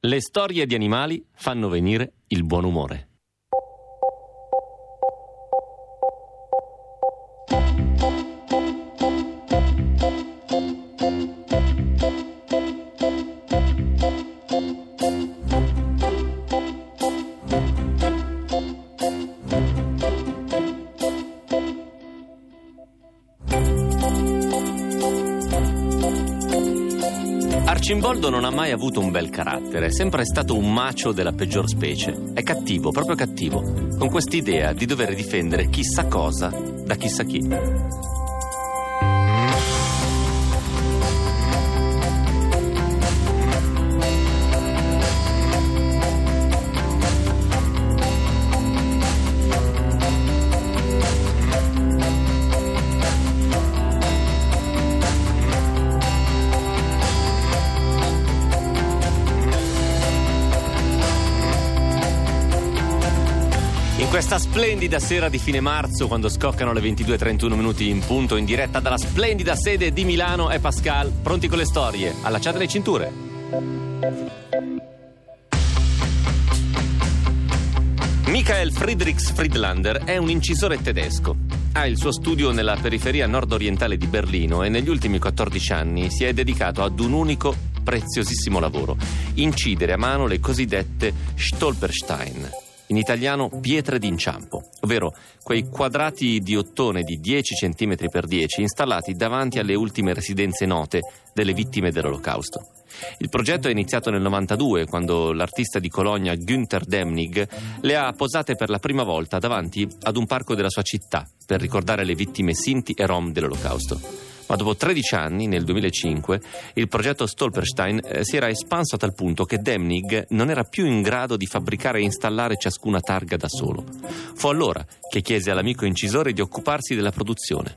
Le storie di animali fanno venire il buon umore. Arcimboldo non ha mai avuto un bel carattere, è sempre stato un macio della peggior specie. È cattivo, proprio cattivo, con quest'idea di dover difendere chissà cosa da chissà chi. Questa splendida sera di fine marzo, quando scoccano le 22.31 minuti in punto, in diretta dalla splendida sede di Milano, è Pascal. Pronti con le storie? Allacciate le cinture. Michael Friedrichs Friedlander è un incisore tedesco. Ha il suo studio nella periferia nord-orientale di Berlino e negli ultimi 14 anni si è dedicato ad un unico preziosissimo lavoro, incidere a mano le cosiddette Stolperstein in italiano pietre d'inciampo, ovvero quei quadrati di ottone di 10 cm x 10 installati davanti alle ultime residenze note delle vittime dell'Olocausto. Il progetto è iniziato nel 92 quando l'artista di Cologna Günther Demnig le ha posate per la prima volta davanti ad un parco della sua città per ricordare le vittime Sinti e Rom dell'Olocausto ma dopo 13 anni, nel 2005, il progetto Stolperstein eh, si era espanso a tal punto che Demnig non era più in grado di fabbricare e installare ciascuna targa da solo. Fu allora che chiese all'amico incisore di occuparsi della produzione.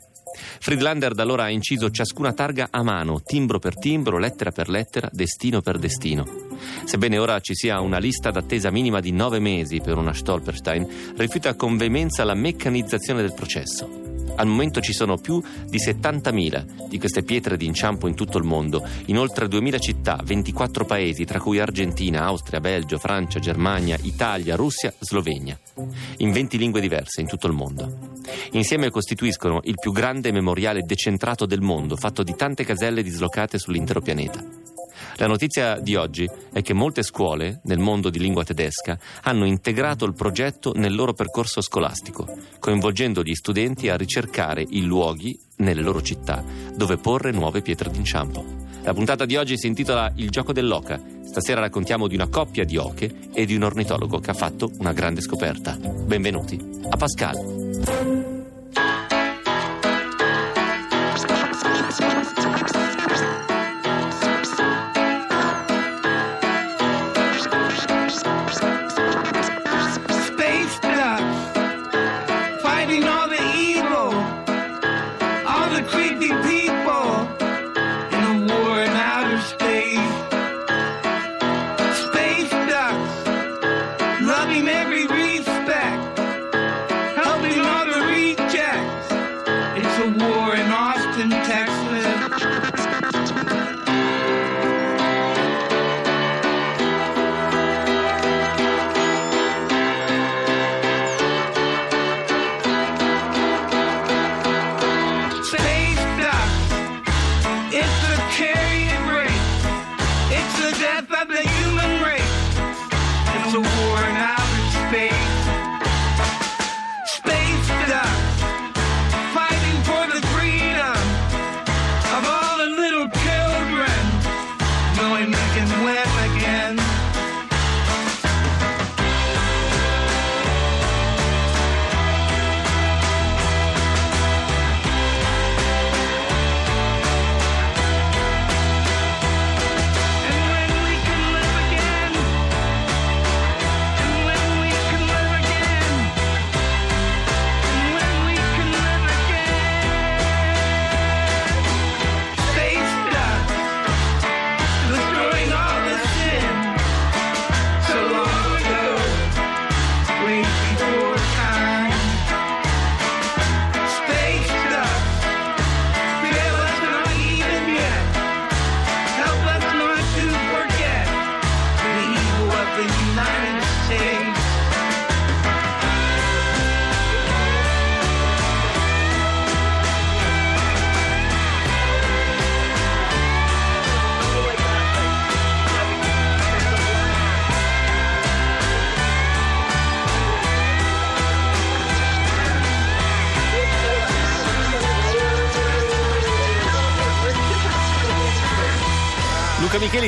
Friedlander da allora ha inciso ciascuna targa a mano, timbro per timbro, lettera per lettera, destino per destino. Sebbene ora ci sia una lista d'attesa minima di nove mesi per una Stolperstein, rifiuta con veemenza la meccanizzazione del processo. Al momento ci sono più di 70.000 di queste pietre d'inciampo in tutto il mondo, in oltre 2.000 città, 24 paesi, tra cui Argentina, Austria, Belgio, Francia, Germania, Italia, Russia, Slovenia, in 20 lingue diverse in tutto il mondo. Insieme costituiscono il più grande memoriale decentrato del mondo, fatto di tante caselle dislocate sull'intero pianeta. La notizia di oggi è che molte scuole nel mondo di lingua tedesca hanno integrato il progetto nel loro percorso scolastico, coinvolgendo gli studenti a ricercare i luoghi nelle loro città dove porre nuove pietre d'inciampo. La puntata di oggi si intitola Il gioco dell'oca. Stasera raccontiamo di una coppia di oche e di un ornitologo che ha fatto una grande scoperta. Benvenuti a Pascal.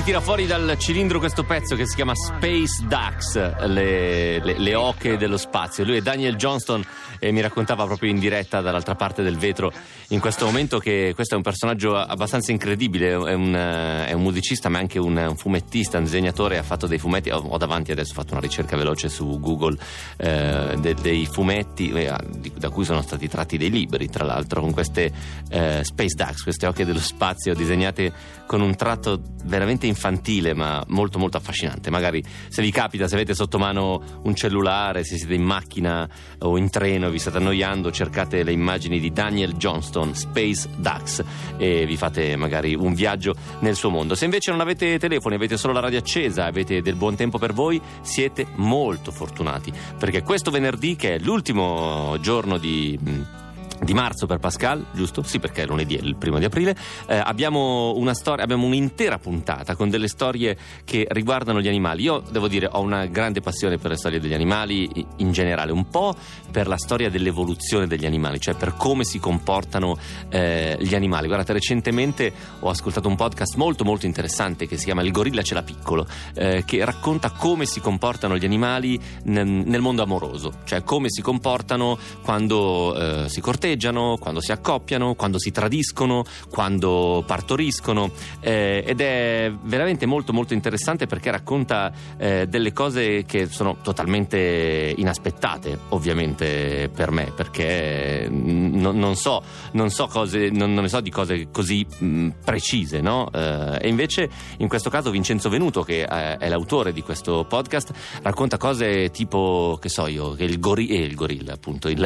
Tira fuori dal cilindro questo pezzo che si chiama Space Ducks, le, le, le oche dello spazio. Lui è Daniel Johnston e mi raccontava proprio in diretta dall'altra parte del vetro in questo momento che questo è un personaggio abbastanza incredibile, è un, è un musicista ma anche un, un, fumettista, un disegnatore, ha fatto dei fumetti, ho, ho, davanti adesso fatto una ricerca veloce su Google eh, de, dei fumetti eh, da cui sono stati tratti dei libri, tra l'altro con queste eh, Space Ducks, queste oche dello spazio disegnate con un tratto veramente infantile ma molto molto affascinante. Magari se vi capita, se avete sotto mano un cellulare, se siete in macchina o in treno vi state annoiando, cercate le immagini di Daniel Johnston, Space Ducks, e vi fate magari un viaggio nel suo mondo. Se invece non avete telefoni, avete solo la radio accesa, avete del buon tempo per voi, siete molto fortunati, perché questo venerdì, che è l'ultimo giorno di di marzo per Pascal, giusto? Sì, perché è lunedì, è il primo di aprile. Eh, abbiamo storia, abbiamo un'intera puntata con delle storie che riguardano gli animali. Io devo dire, ho una grande passione per le storie degli animali in generale, un po' per la storia dell'evoluzione degli animali, cioè per come si comportano eh, gli animali. Guardate, recentemente ho ascoltato un podcast molto molto interessante che si chiama Il gorilla ce l'ha piccolo, eh, che racconta come si comportano gli animali nel, nel mondo amoroso, cioè come si comportano quando eh, si corteggiano corteggiano, quando si accoppiano, quando si tradiscono, quando partoriscono eh, ed è veramente molto molto interessante perché racconta eh, delle cose che sono totalmente inaspettate ovviamente per me perché non, non, so, non so cose, non, non, ne so di cose così mh, precise no? eh, e invece in questo caso Vincenzo Venuto che è, è l'autore di questo podcast racconta cose tipo che so io che il, gori- eh, il gorilla appunto il,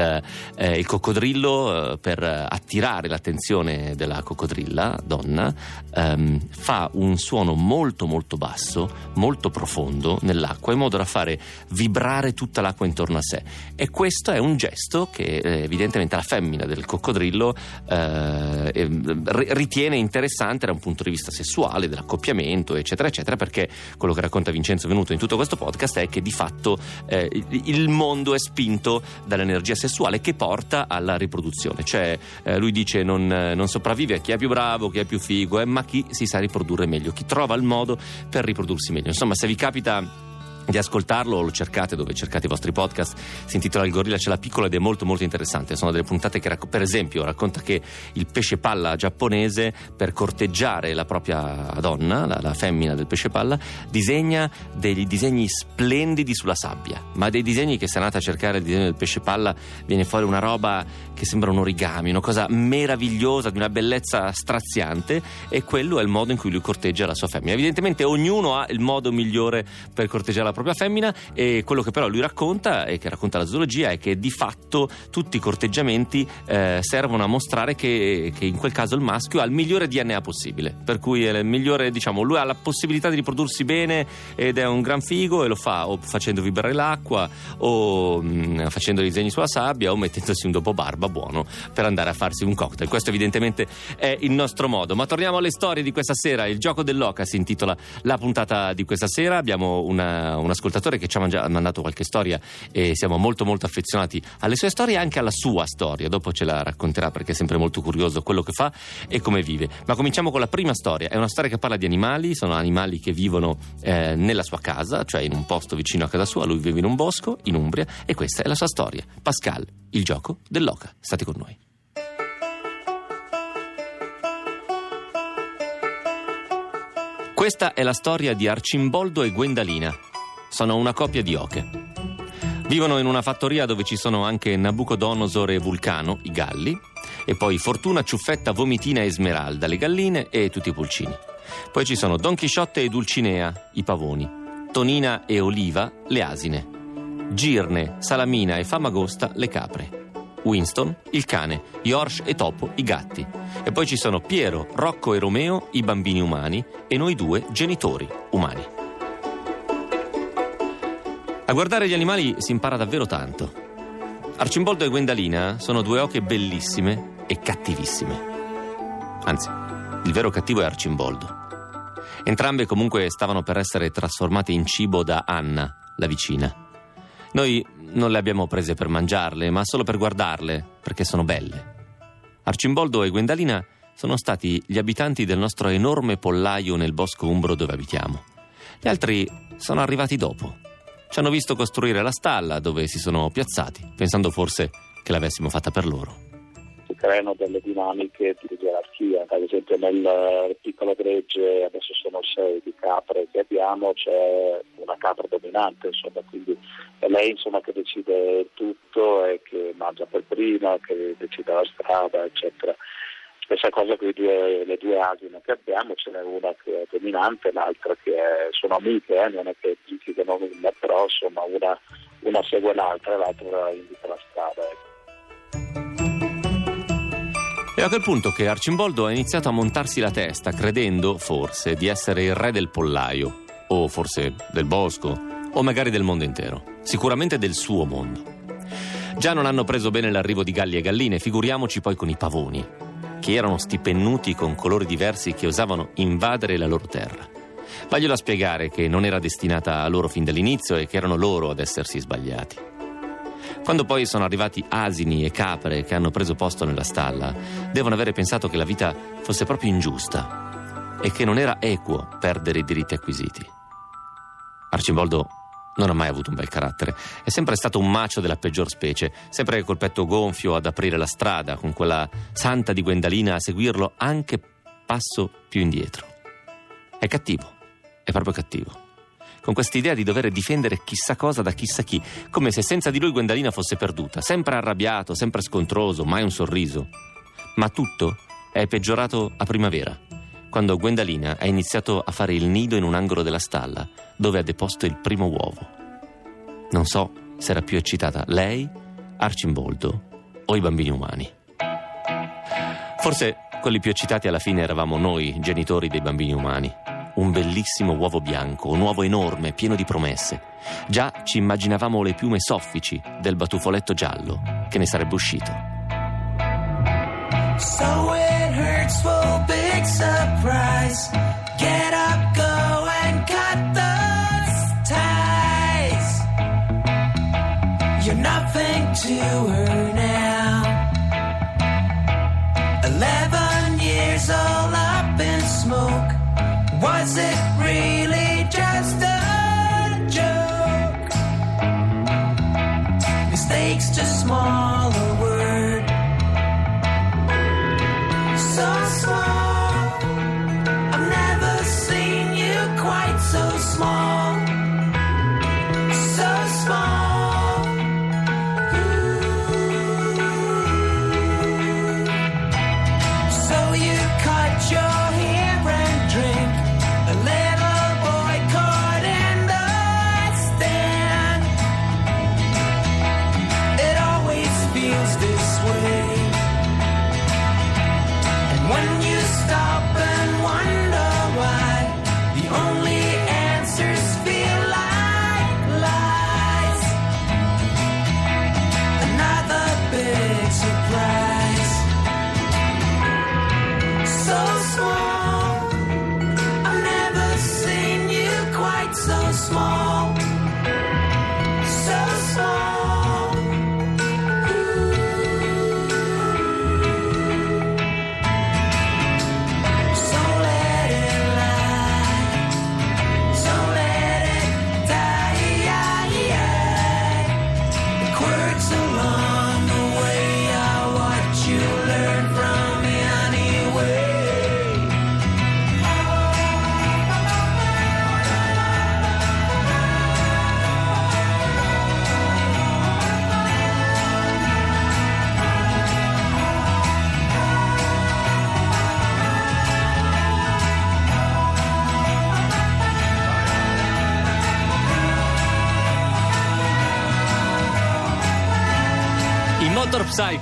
eh, il coccodrillo eh, per attirare l'attenzione della coccodrilla, donna, ehm, fa un suono molto molto basso, molto profondo nell'acqua, in modo da fare vibrare tutta l'acqua intorno a sé. E questo è un gesto che eh, evidentemente la femmina del coccodrillo eh, ehm, ritiene interessante da un punto di vista sessuale, dell'accoppiamento, eccetera, eccetera, perché quello che racconta Vincenzo Venuto in tutto questo podcast è che di fatto eh, il mondo è spinto dall'energia sessuale che porta alla riproduzione riproduzione. Cioè, eh, lui dice non, non sopravvive chi è più bravo, chi è più figo, eh, ma chi si sa riprodurre meglio, chi trova il modo per riprodursi meglio. Insomma, se vi capita di ascoltarlo, lo cercate dove cercate i vostri podcast, si intitola Il gorilla ce l'ha piccola ed è molto molto interessante, sono delle puntate che per esempio racconta che il pesce palla giapponese per corteggiare la propria donna, la, la femmina del pesce palla, disegna dei disegni splendidi sulla sabbia, ma dei disegni che se andate a cercare il disegno del pesce palla viene fuori una roba che sembra un origami, una cosa meravigliosa, di una bellezza straziante e quello è il modo in cui lui corteggia la sua femmina. Evidentemente ognuno ha il modo migliore per corteggiare la propria femmina e quello che però lui racconta e che racconta la zoologia è che di fatto tutti i corteggiamenti eh, servono a mostrare che, che, in quel caso il maschio ha il migliore DNA possibile, per cui è il migliore, diciamo, lui ha la possibilità di riprodursi bene ed è un gran figo e lo fa o facendo vibrare l'acqua o mh, mm, facendo disegni sulla sabbia o mettendosi un dopo barba buono per andare a farsi un cocktail. Questo evidentemente è il nostro modo. Ma torniamo alle storie di questa sera. Il gioco dell'oca si intitola la puntata di questa sera. Abbiamo una un ascoltatore che ci ha mandato qualche storia e siamo molto molto affezionati alle sue storie e anche alla sua storia. Dopo ce la racconterà perché è sempre molto curioso quello che fa e come vive. Ma cominciamo con la prima storia. È una storia che parla di animali, sono animali che vivono eh, nella sua casa, cioè in un posto vicino a casa sua. Lui vive in un bosco in Umbria e questa è la sua storia. Pascal, il gioco dell'oca. State con noi. Questa è la storia di Arcimboldo e Gwendalina. Sono una coppia di oche. Vivono in una fattoria dove ci sono anche Nabucodonosor e Vulcano, i galli, e poi Fortuna, Ciuffetta, Vomitina e Smeralda, le galline e tutti i pulcini. Poi ci sono Don Chisciotte e Dulcinea, i pavoni, Tonina e Oliva, le asine, Girne, Salamina e Famagosta, le capre. Winston, il cane, Yorsh e Topo, i gatti. E poi ci sono Piero, Rocco e Romeo, i bambini umani, e noi due, genitori umani. A guardare gli animali si impara davvero tanto. Arcimboldo e Gwendalina sono due oche bellissime e cattivissime. Anzi, il vero cattivo è Arcimboldo. Entrambe comunque stavano per essere trasformate in cibo da Anna, la vicina. Noi non le abbiamo prese per mangiarle, ma solo per guardarle, perché sono belle. Arcimboldo e Gwendalina sono stati gli abitanti del nostro enorme pollaio nel bosco umbro dove abitiamo. Gli altri sono arrivati dopo. Ci hanno visto costruire la stalla dove si sono piazzati, pensando forse che l'avessimo fatta per loro si creano delle dinamiche di gerarchia, ad esempio nel piccolo gregge, adesso sono sei di capre che abbiamo, c'è una capra dominante, insomma, quindi è lei insomma, che decide tutto e che mangia per prima, che decide la strada, eccetera. Stessa cosa con due, le due asine che abbiamo, ce n'è una che è dominante, l'altra che è, sono amiche, eh, non è che litigano nulla, però insomma una, una segue l'altra e l'altra indica la strada. Ecco. È a quel punto che Arcimboldo ha iniziato a montarsi la testa, credendo, forse, di essere il re del pollaio, o forse del bosco, o magari del mondo intero. Sicuramente del suo mondo. Già non hanno preso bene l'arrivo di galli e galline, figuriamoci poi con i pavoni, che erano stipennuti con colori diversi che osavano invadere la loro terra. Vaglielo a spiegare che non era destinata a loro fin dall'inizio e che erano loro ad essersi sbagliati. Quando poi sono arrivati asini e capre che hanno preso posto nella stalla, devono avere pensato che la vita fosse proprio ingiusta e che non era equo perdere i diritti acquisiti. Arcimboldo non ha mai avuto un bel carattere, è sempre stato un macio della peggior specie, sempre col petto gonfio ad aprire la strada, con quella santa di Gwendalina a seguirlo anche passo più indietro. È cattivo, è proprio cattivo con quest'idea di dover difendere chissà cosa da chissà chi, come se senza di lui Gwendalina fosse perduta, sempre arrabbiato, sempre scontroso, mai un sorriso. Ma tutto è peggiorato a primavera, quando Gwendalina ha iniziato a fare il nido in un angolo della stalla, dove ha deposto il primo uovo. Non so se era più eccitata lei, Arcimboldo o i bambini umani. Forse quelli più eccitati alla fine eravamo noi, genitori dei bambini umani un bellissimo uovo bianco, un uovo enorme, pieno di promesse. Già ci immaginavamo le piume soffici del batufoletto giallo che ne sarebbe uscito. So it hurts for big surprise. Get up, go and cut those ties. You're nothing to her now. Eleven years all up in smoke. Was it really just a joke? Mistakes too small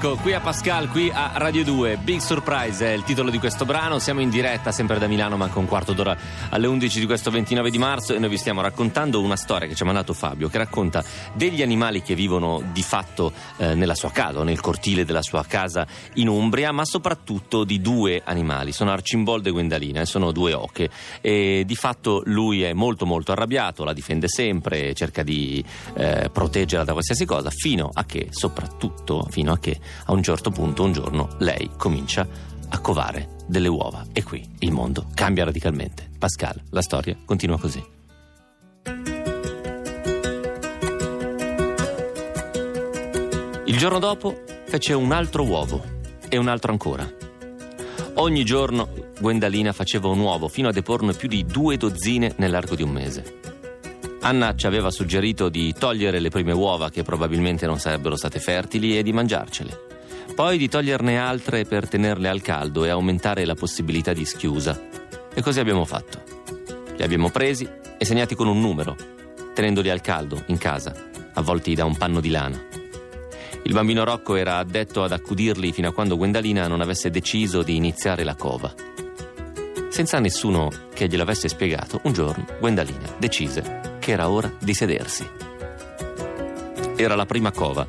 Psycho, qui a Pascal, qui a Radio 2. Big Surprise è il titolo di questo brano. Siamo in diretta sempre da Milano, manca un quarto d'ora alle 11 di questo 29 di marzo e noi vi stiamo raccontando una storia che ci ha mandato Fabio, che racconta degli animali che vivono di fatto eh, nella sua casa, o nel cortile della sua casa in Umbria, ma soprattutto di due animali. Sono Arcimboldo e Gwendalina, e sono due oche. E di fatto lui è molto molto arrabbiato, la difende sempre, cerca di eh, proteggerla da qualsiasi cosa, fino a che, soprattutto, fino a che a un certo punto, un giorno, lei comincia a covare delle uova e qui il mondo cambia radicalmente. Pascal, la storia continua così. Il giorno dopo fece un altro uovo e un altro ancora. Ogni giorno Gwendalina faceva un uovo fino a deporne più di due dozzine nell'arco di un mese. Anna ci aveva suggerito di togliere le prime uova che probabilmente non sarebbero state fertili e di mangiarcele. Poi di toglierne altre per tenerle al caldo e aumentare la possibilità di schiusa. E così abbiamo fatto. Li abbiamo presi e segnati con un numero, tenendoli al caldo, in casa, avvolti da un panno di lana. Il bambino Rocco era addetto ad accudirli fino a quando Gwendalina non avesse deciso di iniziare la cova. Senza nessuno che glielo avesse spiegato, un giorno Gwendalina decise che era ora di sedersi. Era la prima cova.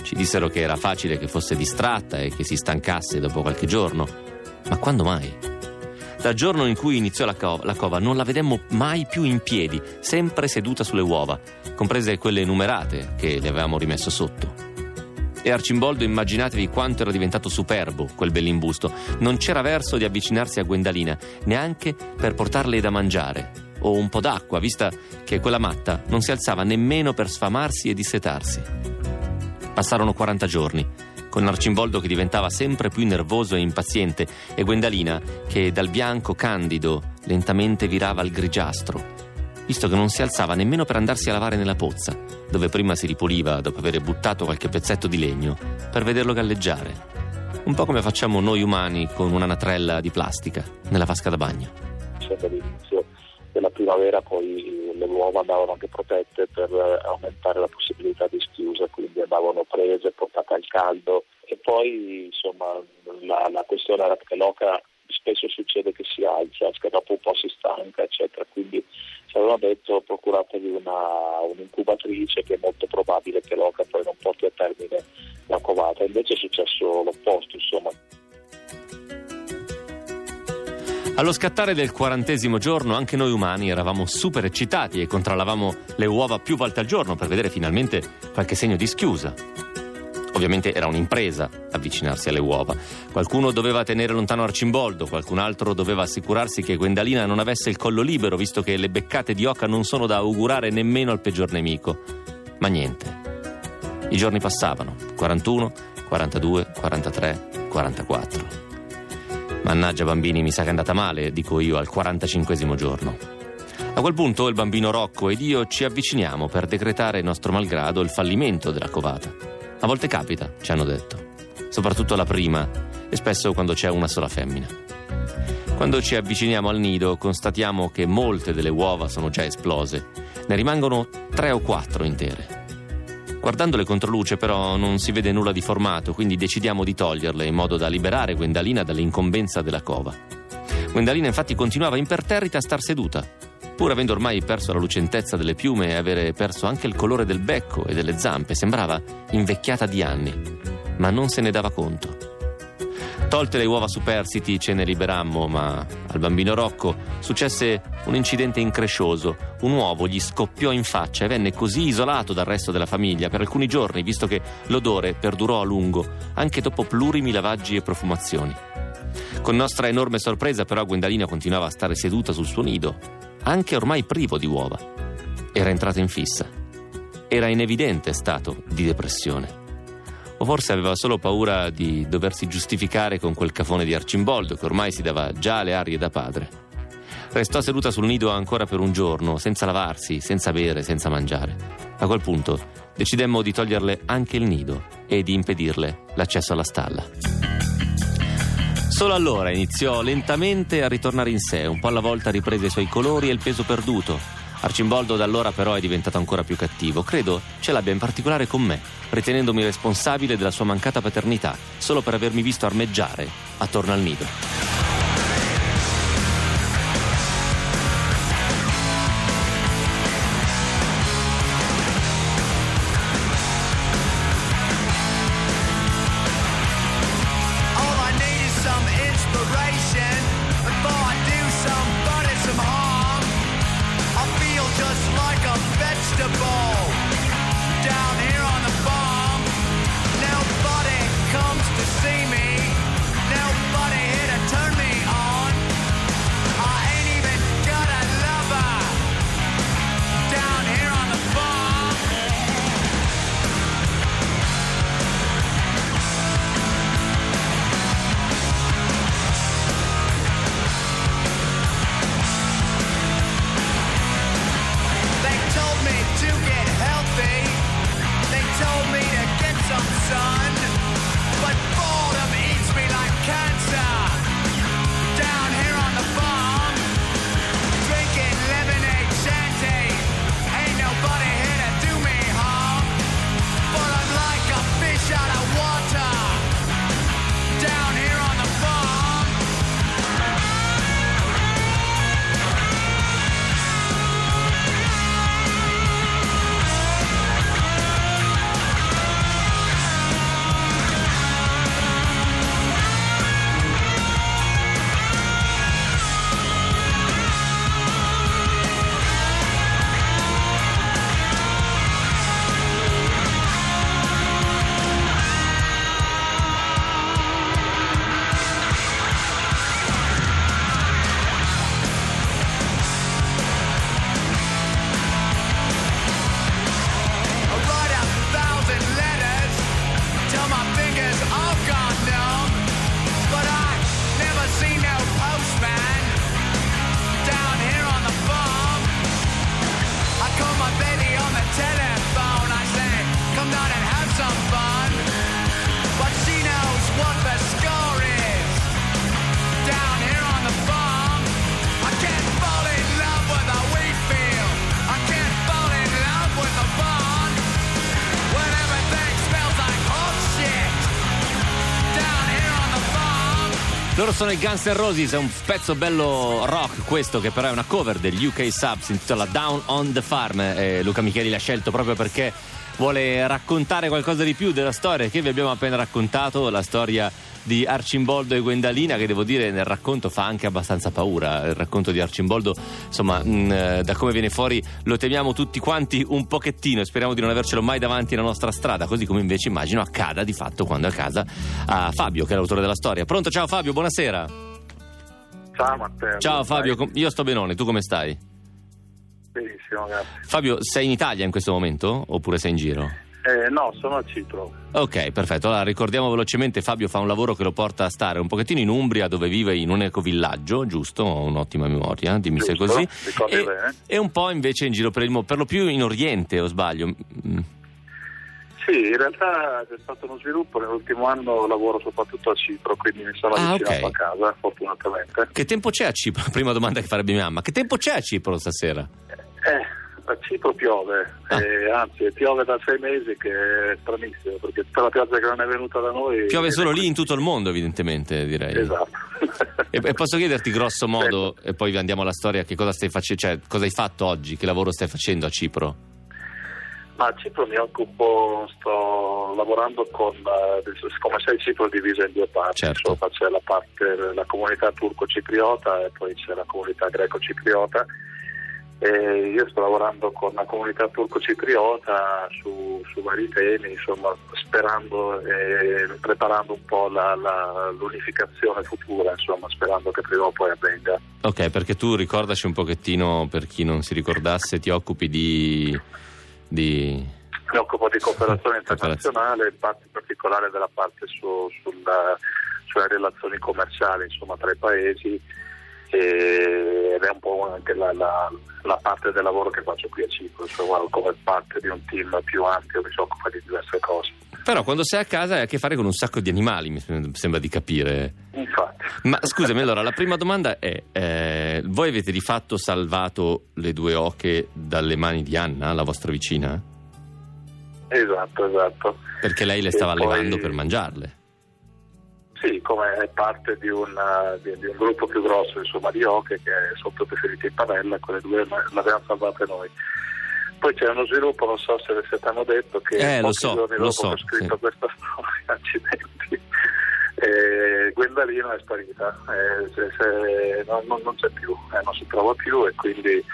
Ci dissero che era facile che fosse distratta e che si stancasse dopo qualche giorno. Ma quando mai? Dal giorno in cui iniziò la cova, la cova, non la vedemmo mai più in piedi, sempre seduta sulle uova, comprese quelle numerate che le avevamo rimesso sotto. E Arcimboldo immaginatevi quanto era diventato superbo quel bell'imbusto. Non c'era verso di avvicinarsi a Gwendalina, neanche per portarle da mangiare o un po' d'acqua, vista che quella matta non si alzava nemmeno per sfamarsi e dissetarsi. Passarono 40 giorni, con Arcimboldo che diventava sempre più nervoso e impaziente e Gwendalina che dal bianco candido lentamente virava al grigiastro visto che non si alzava nemmeno per andarsi a lavare nella pozza, dove prima si ripuliva dopo aver buttato qualche pezzetto di legno, per vederlo galleggiare. Un po' come facciamo noi umani con una natrella di plastica nella vasca da bagno. Sempre all'inizio della primavera poi le uova andavano anche protette per aumentare la possibilità di schiusa, quindi andavano prese, portate al caldo e poi insomma la, la questione era che l'oca spesso succede che si alza, che dopo un po' si stanca, eccetera, quindi ci avevano detto procuratevi una, un'incubatrice che è molto probabile che l'oca poi non porti a termine la covata, invece è successo l'opposto, insomma. Allo scattare del quarantesimo giorno anche noi umani eravamo super eccitati e controllavamo le uova più volte al giorno per vedere finalmente qualche segno di schiusa. Ovviamente era un'impresa avvicinarsi alle uova. Qualcuno doveva tenere lontano Arcimboldo, qualcun altro doveva assicurarsi che Gwendalina non avesse il collo libero, visto che le beccate di oca non sono da augurare nemmeno al peggior nemico. Ma niente. I giorni passavano. 41, 42, 43, 44. Mannaggia bambini, mi sa che è andata male, dico io al 45 giorno. A quel punto il bambino Rocco ed io ci avviciniamo per decretare nostro malgrado il fallimento della covata. A volte capita, ci hanno detto, soprattutto la prima e spesso quando c'è una sola femmina. Quando ci avviciniamo al nido constatiamo che molte delle uova sono già esplose, ne rimangono tre o quattro intere. Guardandole contro luce però non si vede nulla di formato, quindi decidiamo di toglierle in modo da liberare Gwendalina dall'incombenza della cova. Gwendalina infatti continuava imperterrita a star seduta, Pur avendo ormai perso la lucentezza delle piume e avere perso anche il colore del becco e delle zampe, sembrava invecchiata di anni, ma non se ne dava conto. Tolte le uova superstiti ce ne liberammo, ma al bambino Rocco successe un incidente increscioso. Un uovo gli scoppiò in faccia e venne così isolato dal resto della famiglia per alcuni giorni, visto che l'odore perdurò a lungo, anche dopo plurimi lavaggi e profumazioni. Con nostra enorme sorpresa, però, Gwendalina continuava a stare seduta sul suo nido, anche ormai privo di uova. Era entrato in fissa. Era in evidente stato di depressione. O forse aveva solo paura di doversi giustificare con quel cafone di Arcimboldo che ormai si dava già le arie da padre. Restò seduta sul nido ancora per un giorno, senza lavarsi, senza bere, senza mangiare. A quel punto decidemmo di toglierle anche il nido e di impedirle l'accesso alla stalla. Solo allora iniziò lentamente a ritornare in sé, un po' alla volta riprese i suoi colori e il peso perduto. Arcimboldo da allora però è diventato ancora più cattivo. Credo ce l'abbia in particolare con me, ritenendomi responsabile della sua mancata paternità, solo per avermi visto armeggiare attorno al nido. Sono i Guns N' Roses, è un pezzo bello rock questo che però è una cover degli UK Subs, si intitola Down on the Farm. E Luca Micheli l'ha scelto proprio perché vuole raccontare qualcosa di più della storia che vi abbiamo appena raccontato, la storia di Arcimboldo e Gwendalina che devo dire nel racconto fa anche abbastanza paura. Il racconto di Arcimboldo, insomma, mh, eh, da come viene fuori lo temiamo tutti quanti un pochettino e speriamo di non avercelo mai davanti alla nostra strada, così come invece immagino accada di fatto quando è a casa a Fabio che è l'autore della storia. Pronto? Ciao Fabio, buonasera. Ciao Matteo. Ciao Fabio, io sto benone, tu come stai? Benissimo, grazie. Fabio, sei in Italia in questo momento oppure sei in giro? Eh, no, sono a Cipro. Ok, perfetto. Allora ricordiamo velocemente: Fabio fa un lavoro che lo porta a stare un pochettino in Umbria, dove vive in un ecovillaggio, giusto? Ho un'ottima memoria, dimmi se è Giusto, così. E, bene. e un po' invece in giro per il mondo, per lo più in Oriente, o sbaglio? Sì, in realtà c'è stato uno sviluppo, nell'ultimo anno lavoro soprattutto a Cipro, quindi mi sono Ah, avvicinato ok. a casa, fortunatamente. Che tempo c'è a Cipro? Prima domanda che farebbe mia mamma: che tempo c'è a Cipro stasera? Eh, a Cipro piove, Ah. eh, anzi piove da sei mesi che è stranissimo, perché tutta la pioggia che non è venuta da noi... Piove solo lì in tutto il mondo, evidentemente, direi. Esatto. E, e posso chiederti grosso modo, e poi andiamo alla storia, che cosa stai facendo, cioè cosa hai fatto oggi, che lavoro stai facendo a Cipro? Ma a Cipro mi occupo, sto lavorando con, eh, come sai Cipro è divisa in due parti, Certo. insomma c'è la parte, la comunità turco-cipriota e poi c'è la comunità greco-cipriota. E io sto lavorando con la comunità turco-cipriota su, su vari temi, insomma, sperando e preparando un po' la- la- l'unificazione futura, insomma, sperando che prima o poi avvenga. Ok, perché tu ricordaci un pochettino, per chi non si ricordasse, ti occupi di... di... Mi occupo di cooperazione internazionale, in parte in particolare della parte su- sulla- sulle relazioni commerciali insomma, tra i paesi e- ed è un po' anche la, la- la parte del lavoro che faccio qui a Cipro, insomma, come parte di un team più ampio che si occupa di diverse cose. Però quando sei a casa hai a che fare con un sacco di animali, mi sembra di capire. Infatti, Ma scusami, allora, la prima domanda è, eh, voi avete di fatto salvato le due oche dalle mani di Anna, la vostra vicina? esatto, esatto. Perché lei le E stava poi- allevando per mangiarle. Sì, come è parte di un, eh, di, di un gruppo più grosso insomma, di oche che sono tutte ferite in padella, quelle due le abbiamo salvate noi. Poi c'è uno sviluppo, non so se, ti hanno detto, che Eh, lo pochi so, giorni lo dopo so, che ho scritto sì. questa storia, accidenti, eh, Gwendalina è sparita, eh, se- se- non, non- non c'è più, eh, non si trova più e quindi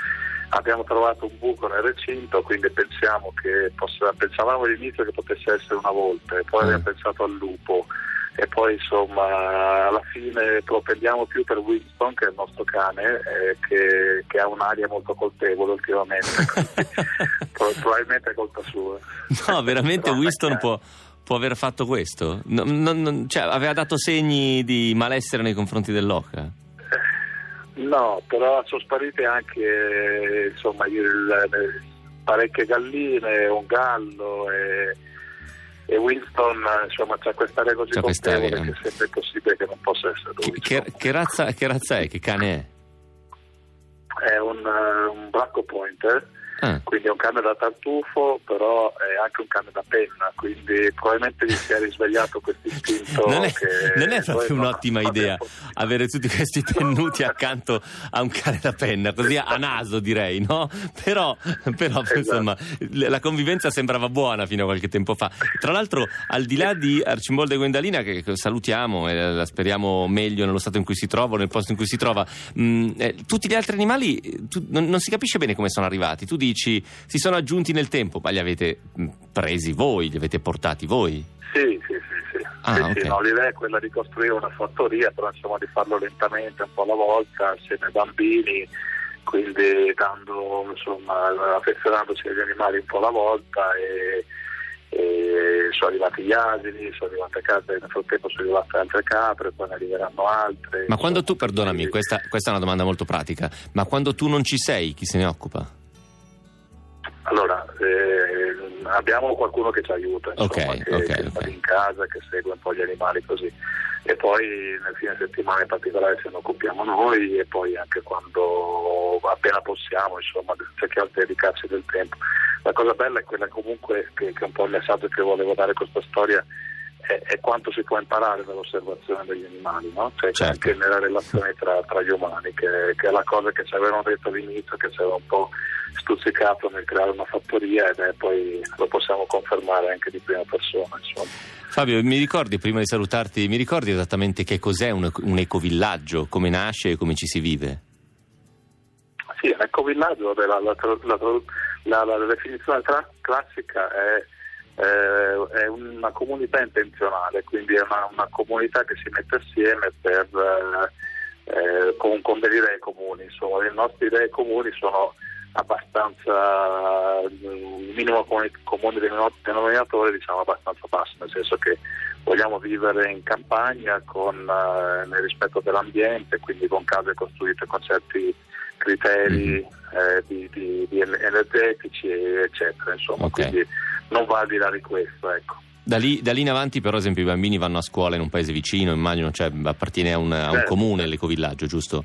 abbiamo trovato un buco nel recinto, quindi pensiamo che possa, pensavamo all'inizio che potesse essere una volpe, poi Mm. abbiamo pensato al lupo e poi insomma alla fine propendiamo più per Winston che è il nostro cane eh, che, che ha un'aria molto colpevole ultimamente probabilmente è colpa sua No, veramente No, Winston può, può aver fatto questo? No- non- non- cioè, aveva dato segni di malessere nei confronti dell'oca? no però sono sparite anche eh, insomma il- parecchie galline, un gallo e, e Winston insomma c'ha quest'aria così C'ha colpevole quest'aria. che sembra impossibile che non possa essere Che, lui. che- insomma. che razza, che razza è? Che cane è? È un, eh, un Bracco Pointer, Ah. quindi è un cane da tartufo, però è anche un cane da penna, quindi probabilmente gli si è risvegliato questo istinto. Non è, non è proprio un'ottima abbiamo idea avere tutti questi pennuti accanto a un cane da penna, così a naso direi, no? Però, però Esatto. insomma, la convivenza sembrava buona fino a qualche tempo fa. Tra l'altro, al di là di Arcimboldo e Gwendalina, che salutiamo e la speriamo meglio nello stato in cui si trova, nel posto in cui si trova, mh, eh, tutti gli altri animali tu- non, non si capisce bene come sono arrivati. Tu dici si sono aggiunti nel tempo, ma li avete mh, presi voi, li avete portati voi. Sì, sì, sì, sì. Ah, Sì, ok. sì, no, l'idea è quella di costruire una fattoria, però insomma di farlo lentamente, un po' alla volta, assieme ai bambini, quindi dando, insomma, affezionandosi agli animali un po' alla volta e, e sono arrivati gli asini, sono arrivate capre, nel frattempo sono arrivate altre capre, poi ne arriveranno altre. Ma quando tu, perdonami, questa, questa è una domanda molto pratica, ma quando tu non ci sei, chi se ne occupa? Allora, eh, abbiamo qualcuno che ci aiuta, insomma, Ok, che, ok, che ok. sta in casa, che segue un po' gli animali così. E poi nel fine settimana in particolare ce ne occupiamo noi e poi anche quando appena possiamo, insomma, cerchiamo di dedicarci del tempo. La cosa bella è quella comunque che, che è un po' il messaggio che volevo dare a questa storia è, è quanto si può imparare dall'osservazione degli animali, no? Cioè Certo. anche nella relazione tra, tra gli umani, che, che è la cosa che ci avevano detto all'inizio, che ci aveva un po' stuzzicato nel creare una fattoria ed è poi lo possiamo confermare anche di prima persona. Insomma. Fabio, mi ricordi, prima di salutarti, mi ricordi esattamente che cos'è un, un ecovillaggio, come nasce e come ci si vive? Sì, l'ecovillaggio, vabbè, la, la, la, la- la definizione tra- classica è, eh, è una comunità intenzionale, quindi è una, una comunità che si mette assieme per, eh, eh, con, con delle idee comuni. Insomma, le nostre idee comuni sono abbastanza un minimo comune, denominatore diciamo abbastanza basso, nel senso che vogliamo vivere in campagna con, eh, nel rispetto dell'ambiente, quindi con case costruite con certi criteri eh, di, di- di en- energetici eccetera, insomma, Ok. quindi non va al di là di questo, ecco. Da lì, da lì in avanti, però, ad esempio, i bambini vanno a scuola in un paese vicino, immagino, cioè appartiene a un, a un Certo. comune l'ecovillaggio, giusto?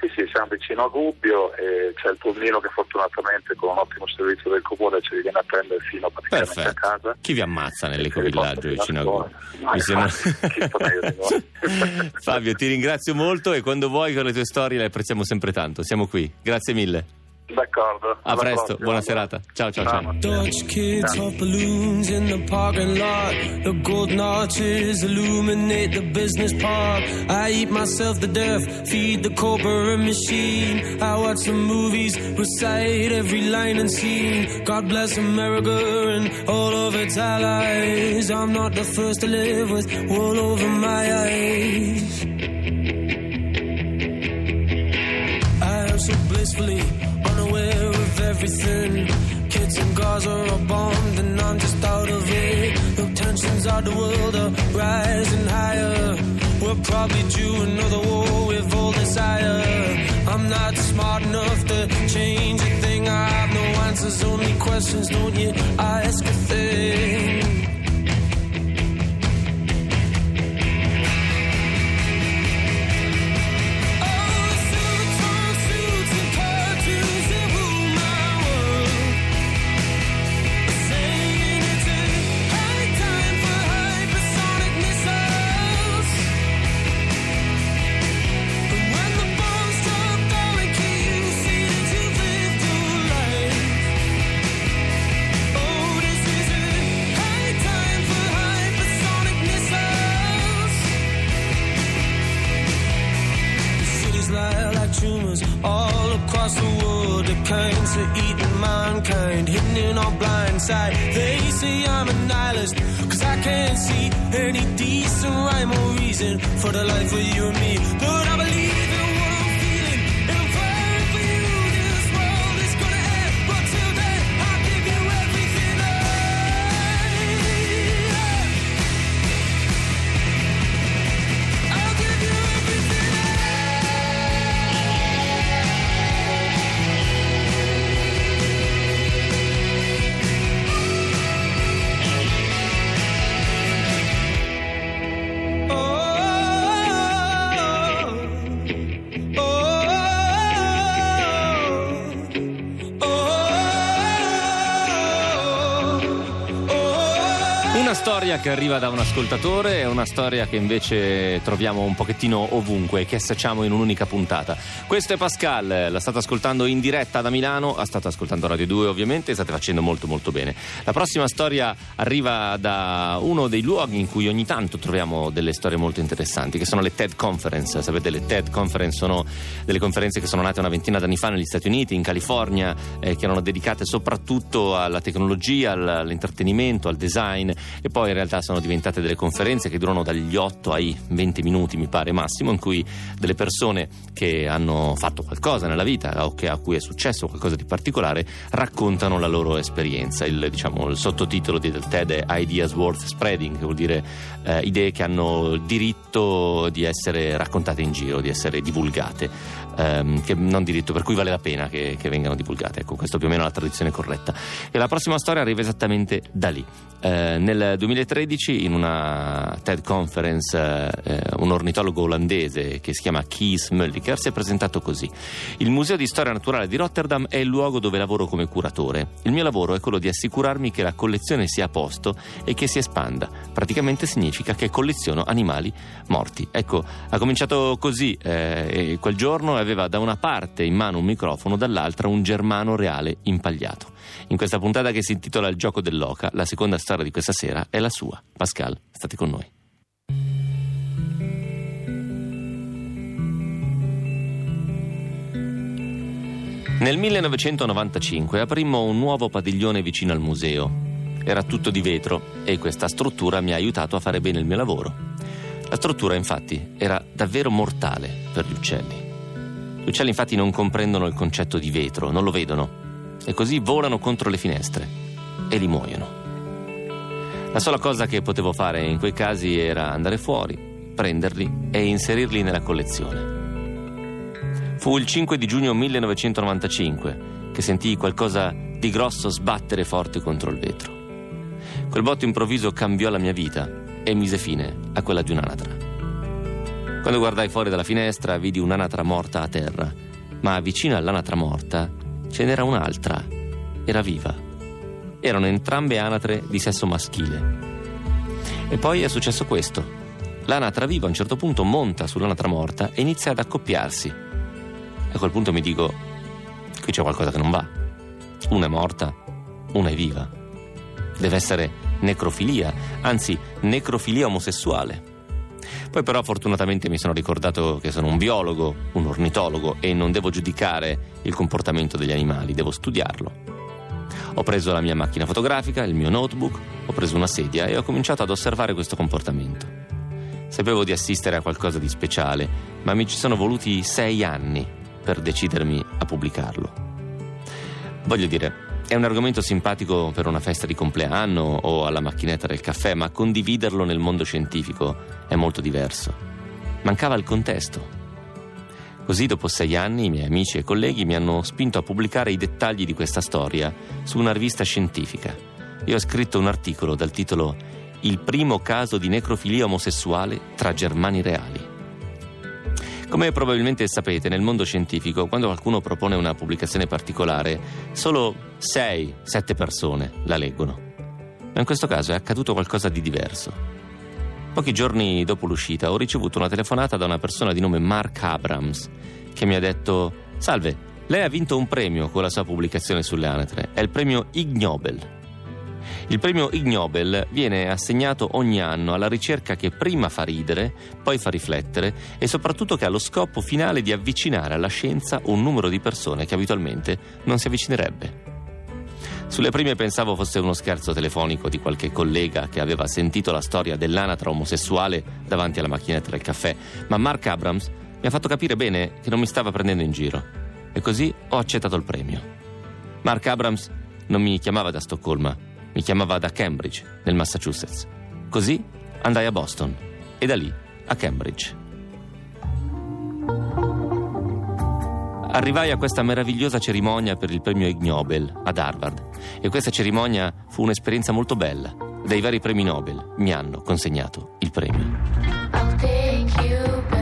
Sì, sì, siamo vicino a Gubbio e c'è il pulmino che fortunatamente con un ottimo servizio del comune ci viene a prendere fino praticamente a Perfetto. casa. Chi vi ammazza nell'ecovillaggio vicino a Gubbio? scuola. Mi sembra-. Fabio, ti ringrazio molto e quando vuoi con le tue storie le apprezziamo sempre tanto. Siamo qui. Grazie mille. D'accordo. A presto, prossima. buona serata. Ciao, ciao, ciao. Dutch kids hot balloons in the parking lot. The golden arches illuminate the business park. I eat myself to death, feed the corporate machine. I watch the movies, recite every line and scene. God bless America and all of its allies. I'm not the first to live with wool over my eyes. I am so blissfully everything. Kids and Gaza are all bombed and I'm just out of it. The tensions of the world are rising higher. We're probably due another war with all desire. I'm not smart enough to change a thing. I have no answers, only questions. Don't you ask a thing? Side. They say I'm a nihilist, cause I can't see any decent rhyme or reason for the life of you and me. But I believe che arriva da un ascoltatore e una storia che invece troviamo un pochettino ovunque che assacciamo in un'unica puntata. Questo è Pascal, la state ascoltando in diretta da Milano, la state ascoltando Radio 2 ovviamente state facendo molto molto bene. La prossima storia arriva da uno dei luoghi in cui ogni tanto troviamo delle storie molto interessanti, che sono le TED Conference. Sapete, le TED Conference sono delle conferenze che sono nate una ventina d'anni fa negli Stati Uniti, in California, eh, che erano dedicate soprattutto alla tecnologia, all'intrattenimento, al design e poi in realtà sono diventate delle conferenze che durano dagli 8 ai 20 minuti mi pare massimo in cui delle persone che hanno fatto qualcosa nella vita o che, a cui è successo qualcosa di particolare raccontano la loro esperienza. Il, diciamo, il sottotitolo del TED è Ideas Worth Spreading che vuol dire eh, idee che hanno il diritto di essere raccontate in giro di essere divulgate ehm, che non diritto per cui vale la pena che, che, vengano divulgate ecco questo più o meno è la tradizione corretta e la prossima storia arriva esattamente da lì eh, nel 2013 in una TED Conference eh, un ornitologo olandese che si chiama Kees Mulliker si è presentato così. Il Museo di Storia Naturale di Rotterdam è il luogo dove lavoro come curatore. Il mio lavoro è quello di assicurarmi che la collezione sia a posto e che si espanda. Praticamente significa che colleziono animali morti. Ecco, ha cominciato così eh, quel giorno aveva da una parte in mano un microfono, dall'altra un germano reale impagliato. In questa puntata che si intitola Il gioco dell'oca, la seconda storia di questa sera è la sua. Pascal, state con noi. Nel 1995 aprimmo un nuovo padiglione vicino al museo. Era tutto di vetro e questa struttura mi ha aiutato a fare bene il mio lavoro. La struttura infatti era davvero mortale per gli uccelli. Uccelli infatti non comprendono il concetto di vetro, non lo vedono e così volano contro le finestre e li muoiono. La sola cosa che potevo fare in quei casi era andare fuori, prenderli e inserirli nella collezione. Fu il 5 di giugno 1995 che sentii qualcosa di grosso sbattere forte contro il vetro. Quel botto improvviso cambiò la mia vita e mise fine a quella di un'anatra. Quando guardai fuori dalla finestra vidi un'anatra morta a terra, ma vicino all'anatra morta ce n'era un'altra. Era viva. Erano entrambe anatre di sesso maschile. E poi è successo questo. L'anatra viva a un certo punto monta sull'anatra morta e inizia ad accoppiarsi. A quel punto mi dico, qui c'è qualcosa che non va. Una è morta, una è viva. Deve essere necrofilia, anzi necrofilia omosessuale. Poi però fortunatamente mi sono ricordato che sono un biologo, un ornitologo e non devo giudicare il comportamento degli animali, devo studiarlo. Ho preso la mia macchina fotografica, il mio notebook, ho preso una sedia e ho cominciato ad osservare questo comportamento. Sapevo di assistere a qualcosa di speciale, ma mi ci sono voluti sei anni per decidermi a pubblicarlo. Voglio dire, è un argomento simpatico per una festa di compleanno o alla macchinetta del caffè, ma condividerlo nel mondo scientifico è molto diverso. Mancava il contesto. Così dopo sei anni i miei amici e colleghi mi hanno spinto a pubblicare i dettagli di questa storia su una rivista scientifica. Io ho scritto un articolo dal titolo Il primo caso di necrofilia omosessuale tra germani reali. Come probabilmente sapete, nel mondo scientifico, quando qualcuno propone una pubblicazione particolare, solo 6-7 persone la leggono. Ma in questo caso è accaduto qualcosa di diverso. Pochi giorni dopo l'uscita ho ricevuto una telefonata da una persona di nome Mark Abrams che mi ha detto Salve, lei ha vinto un premio con la sua pubblicazione sulle anatre. È il premio Ig Nobel. Il premio Ig Nobel viene assegnato ogni anno alla ricerca che prima fa ridere, poi fa riflettere e soprattutto che ha lo scopo finale di avvicinare alla scienza un numero di persone che abitualmente non si avvicinerebbe. Sulle prime pensavo fosse uno scherzo telefonico di qualche collega che aveva sentito la storia dell'anatra omosessuale davanti alla macchinetta del caffè, ma Mark Abrams mi ha fatto capire bene che non mi stava prendendo in giro. E così ho accettato il premio. Mark Abrams non mi chiamava da Stoccolma, mi chiamava da Cambridge, nel Massachusetts. Così andai a Boston e da lì a Cambridge. Arrivai a questa meravigliosa cerimonia per il premio Ig Nobel ad Harvard e questa cerimonia fu un'esperienza molto bella. Dai vari premi Nobel mi hanno consegnato il premio. it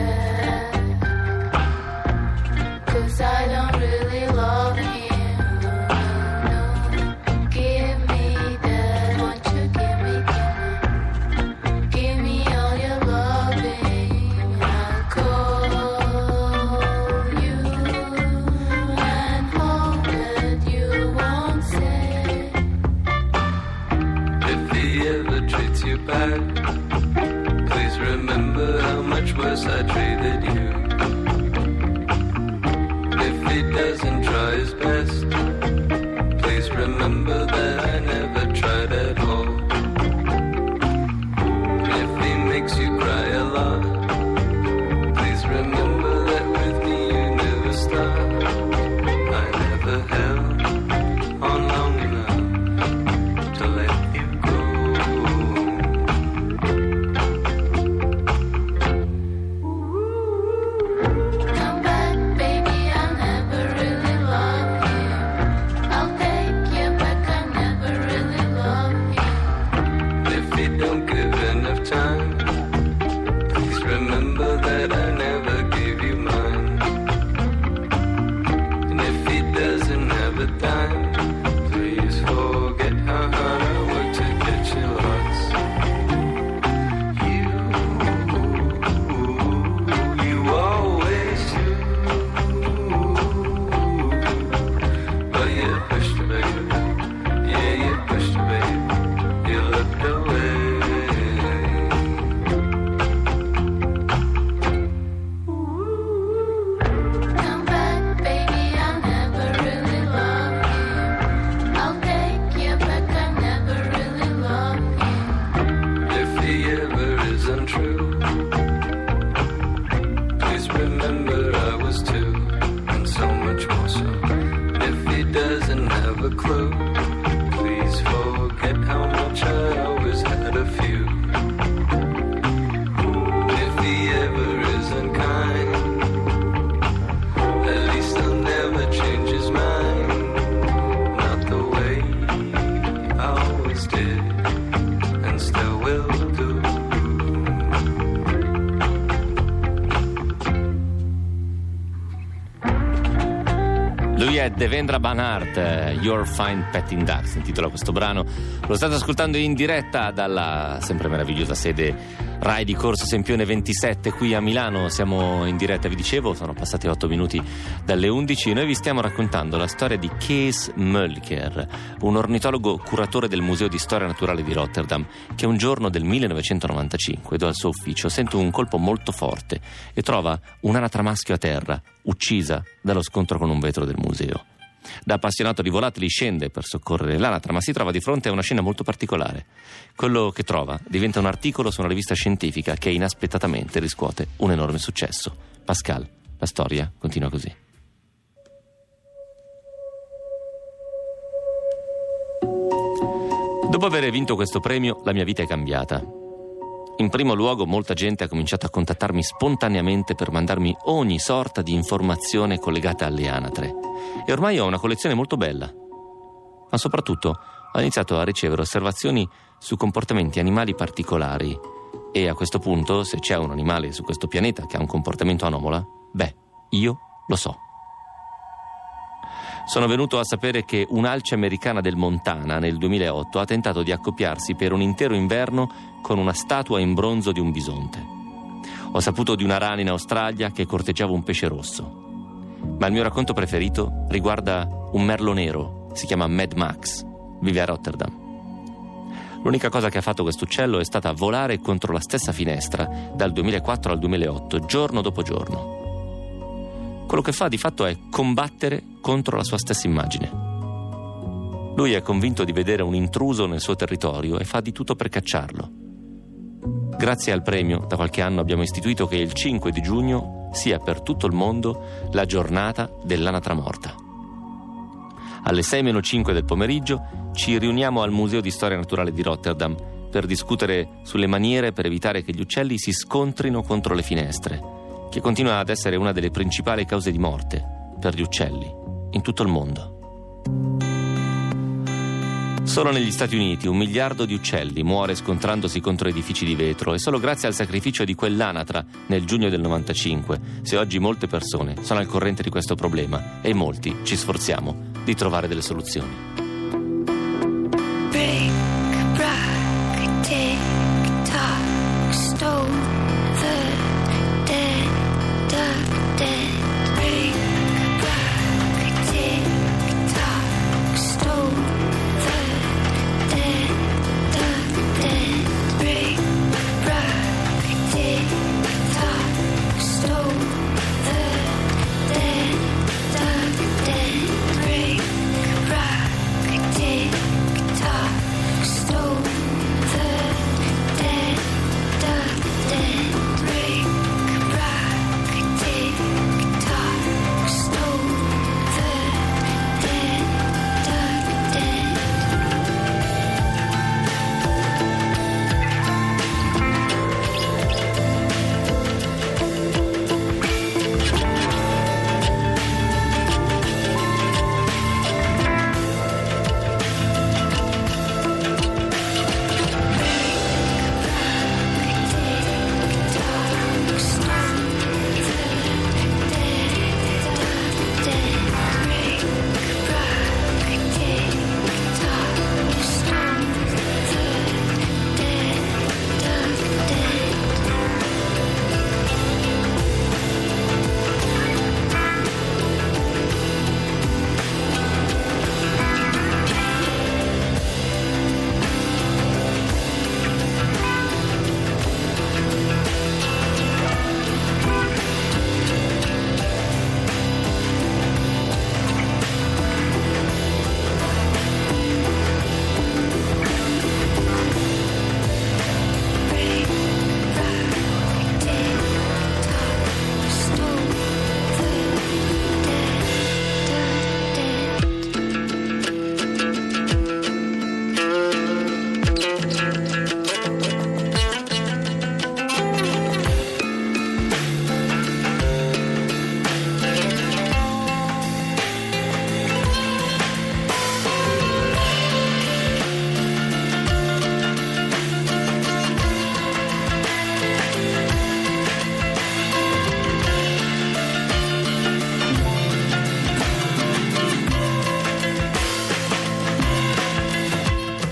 Devendra Banhart, eh, Your Fine Petting Duck, si intitola questo brano. Lo state ascoltando in diretta dalla sempre meravigliosa sede Rai di Corso Sempione 27 qui a Milano. Siamo in diretta, vi dicevo, sono passati 8 minuti dalle 11 e noi vi stiamo raccontando la storia di Kees Mölker, un ornitologo curatore del Museo di Storia Naturale di Rotterdam, che un giorno del 1995 dal suo ufficio sente un colpo molto forte e trova un'anatra maschio a terra, uccisa dallo scontro con un vetro del museo. Da appassionato di volatili scende per soccorrere l'anatra, ma si trova di fronte a una scena molto particolare. Quello che trova diventa un articolo su una rivista scientifica che inaspettatamente riscuote un enorme successo. Pascal, la storia continua così. Dopo aver vinto questo premio, la mia vita è cambiata. In primo luogo, molta gente ha cominciato a contattarmi spontaneamente per mandarmi ogni sorta di informazione collegata alle anatre. E ormai ho una collezione molto bella. Ma soprattutto ho iniziato a ricevere osservazioni su comportamenti animali particolari. E a questo punto, se c'è un animale su questo pianeta che ha un comportamento anomala, beh, io lo so. Sono venuto a sapere che un'alce americana del Montana nel 2008 ha tentato di accoppiarsi per un intero inverno con una statua in bronzo di un bisonte. Ho saputo di una rana in Australia che corteggiava un pesce rosso. Ma il mio racconto preferito riguarda un merlo nero, si chiama Mad Max, vive a Rotterdam. L'unica cosa che ha fatto quest'uccello è stata volare contro la stessa finestra dal 2004 al 2008, giorno dopo giorno. Quello che fa di fatto è combattere contro la sua stessa immagine. Lui è convinto di vedere un intruso nel suo territorio e fa di tutto per cacciarlo. Grazie al premio, da qualche anno abbiamo istituito che il 5 di giugno sia per tutto il mondo la giornata dell'anatra morta. Alle 6-5 del pomeriggio ci riuniamo al Museo di Storia Naturale di Rotterdam per discutere sulle maniere per evitare che gli uccelli si scontrino contro le finestre, che continua ad essere una delle principali cause di morte per gli uccelli in tutto il mondo. Solo negli Stati Uniti un miliardo di uccelli muore scontrandosi contro edifici di vetro e solo grazie al sacrificio di quell'anatra nel giugno del 95, se oggi molte persone sono al corrente di questo problema e molti ci sforziamo di trovare delle soluzioni. Brick,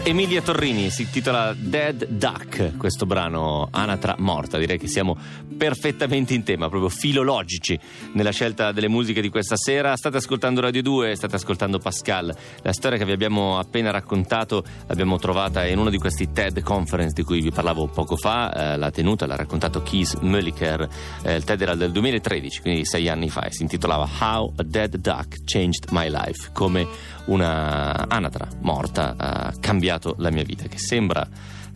Emilia Torrini si intitola Dead Duck, questo brano Anatra morta. Direi che siamo perfettamente in tema, proprio filologici nella scelta delle musiche di questa sera. State ascoltando Radio 2, state ascoltando Pascal. La storia che vi abbiamo appena raccontato l'abbiamo trovata in uno di questi TED Conference di cui vi parlavo poco fa. Eh, l'ha tenuta, l'ha raccontato Keith Mulliker. Eh, il TED era del 2013, quindi sei anni fa, e si intitolava How a Dead Duck Changed My Life. Come una anatra morta ha cambiato la mia vita, che sembra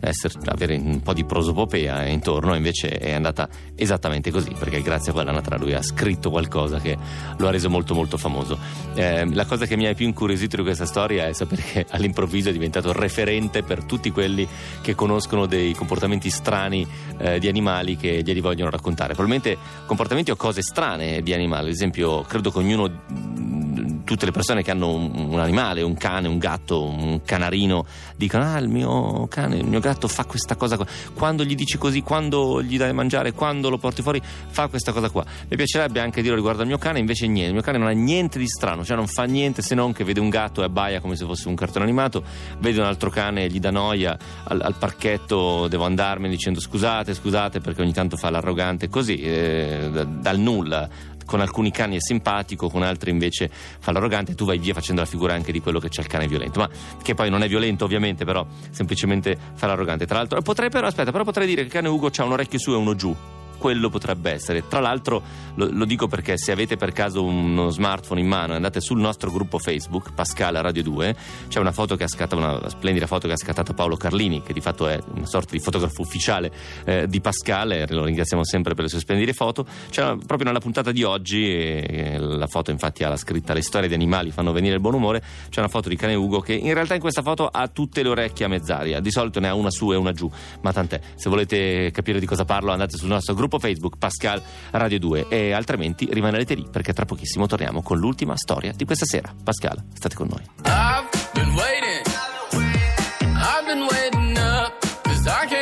essere, avere un po' di prosopopea intorno, invece è andata esattamente così, perché grazie a quell'anatra lui ha scritto qualcosa che lo ha reso molto molto famoso. Eh, la cosa che mi ha più incuriosito di questa storia è sapere che all'improvviso è diventato referente per tutti quelli che conoscono dei comportamenti strani eh, di animali che glieli vogliono raccontare. Probabilmente comportamenti o cose strane di animali, ad esempio credo che ognuno tutte le persone che hanno un, un animale, un cane, un gatto, un canarino, dicono: Ah, il mio cane, il mio gatto fa questa cosa qua. Quando gli dici così, quando gli dai da mangiare, quando lo porti fuori, fa questa cosa qua. Mi piacerebbe anche dire riguardo al mio cane, invece niente. Il mio cane non ha niente di strano, cioè non fa niente se non che vede un gatto e abbaia come se fosse un cartone animato, vede un altro cane gli dà noia. Al, al parchetto devo andarmene dicendo scusate, scusate, perché ogni tanto fa l'arrogante, così, eh, da- dal nulla con alcuni cani è simpatico, con altri invece fa l'arrogante tu vai via facendo la figura anche di quello che c'è il cane violento, ma che poi non è violento ovviamente, però semplicemente fa l'arrogante. Tra l'altro, potrei però, aspetta, però potrei dire che il cane Ugo ha un orecchio su e uno giù. Quello potrebbe essere. Tra l'altro, lo, lo dico perché se avete per caso uno smartphone in mano andate sul nostro gruppo Facebook, Pascal Radio 2, c'è una foto che ha scattato, una splendida foto che ha scattato Paolo Carlini, che di fatto è una sorta di fotografo ufficiale eh, di Pascal, e lo ringraziamo sempre per le sue splendide foto. C'è una- proprio nella puntata di oggi, eh, la foto infatti ha la scritta Le storie di animali fanno venire il buon umore, c'è una foto di cane Ugo che in realtà in questa foto ha tutte le orecchie a mezz'aria, di solito ne ha una su e una giù, ma tant'è, se volete capire di cosa parlo andate sul nostro gruppo Facebook Pascal Radio 2 e altrimenti rimanete lì perché tra pochissimo torniamo con l'ultima storia di questa sera. Pascal, state con noi. I've been waiting. I've been waiting up, cause I can't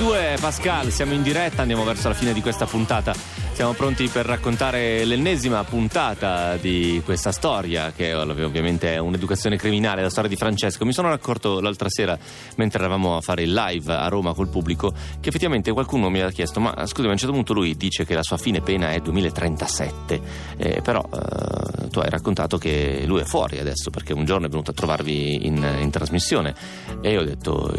2, Pascal, siamo in diretta, andiamo verso la fine di questa puntata. Siamo pronti per raccontare l'ennesima puntata di questa storia, che ovviamente è un'educazione criminale, la storia di Francesco. Mi sono accorto l'altra sera, mentre eravamo a fare il live a Roma col pubblico, che effettivamente qualcuno mi ha chiesto: Ma scusami, a un certo punto lui dice che la sua fine pena è 2037. Eh, però eh, tu hai raccontato che lui è fuori adesso perché un giorno è venuto a trovarvi in, in trasmissione. E io ho detto: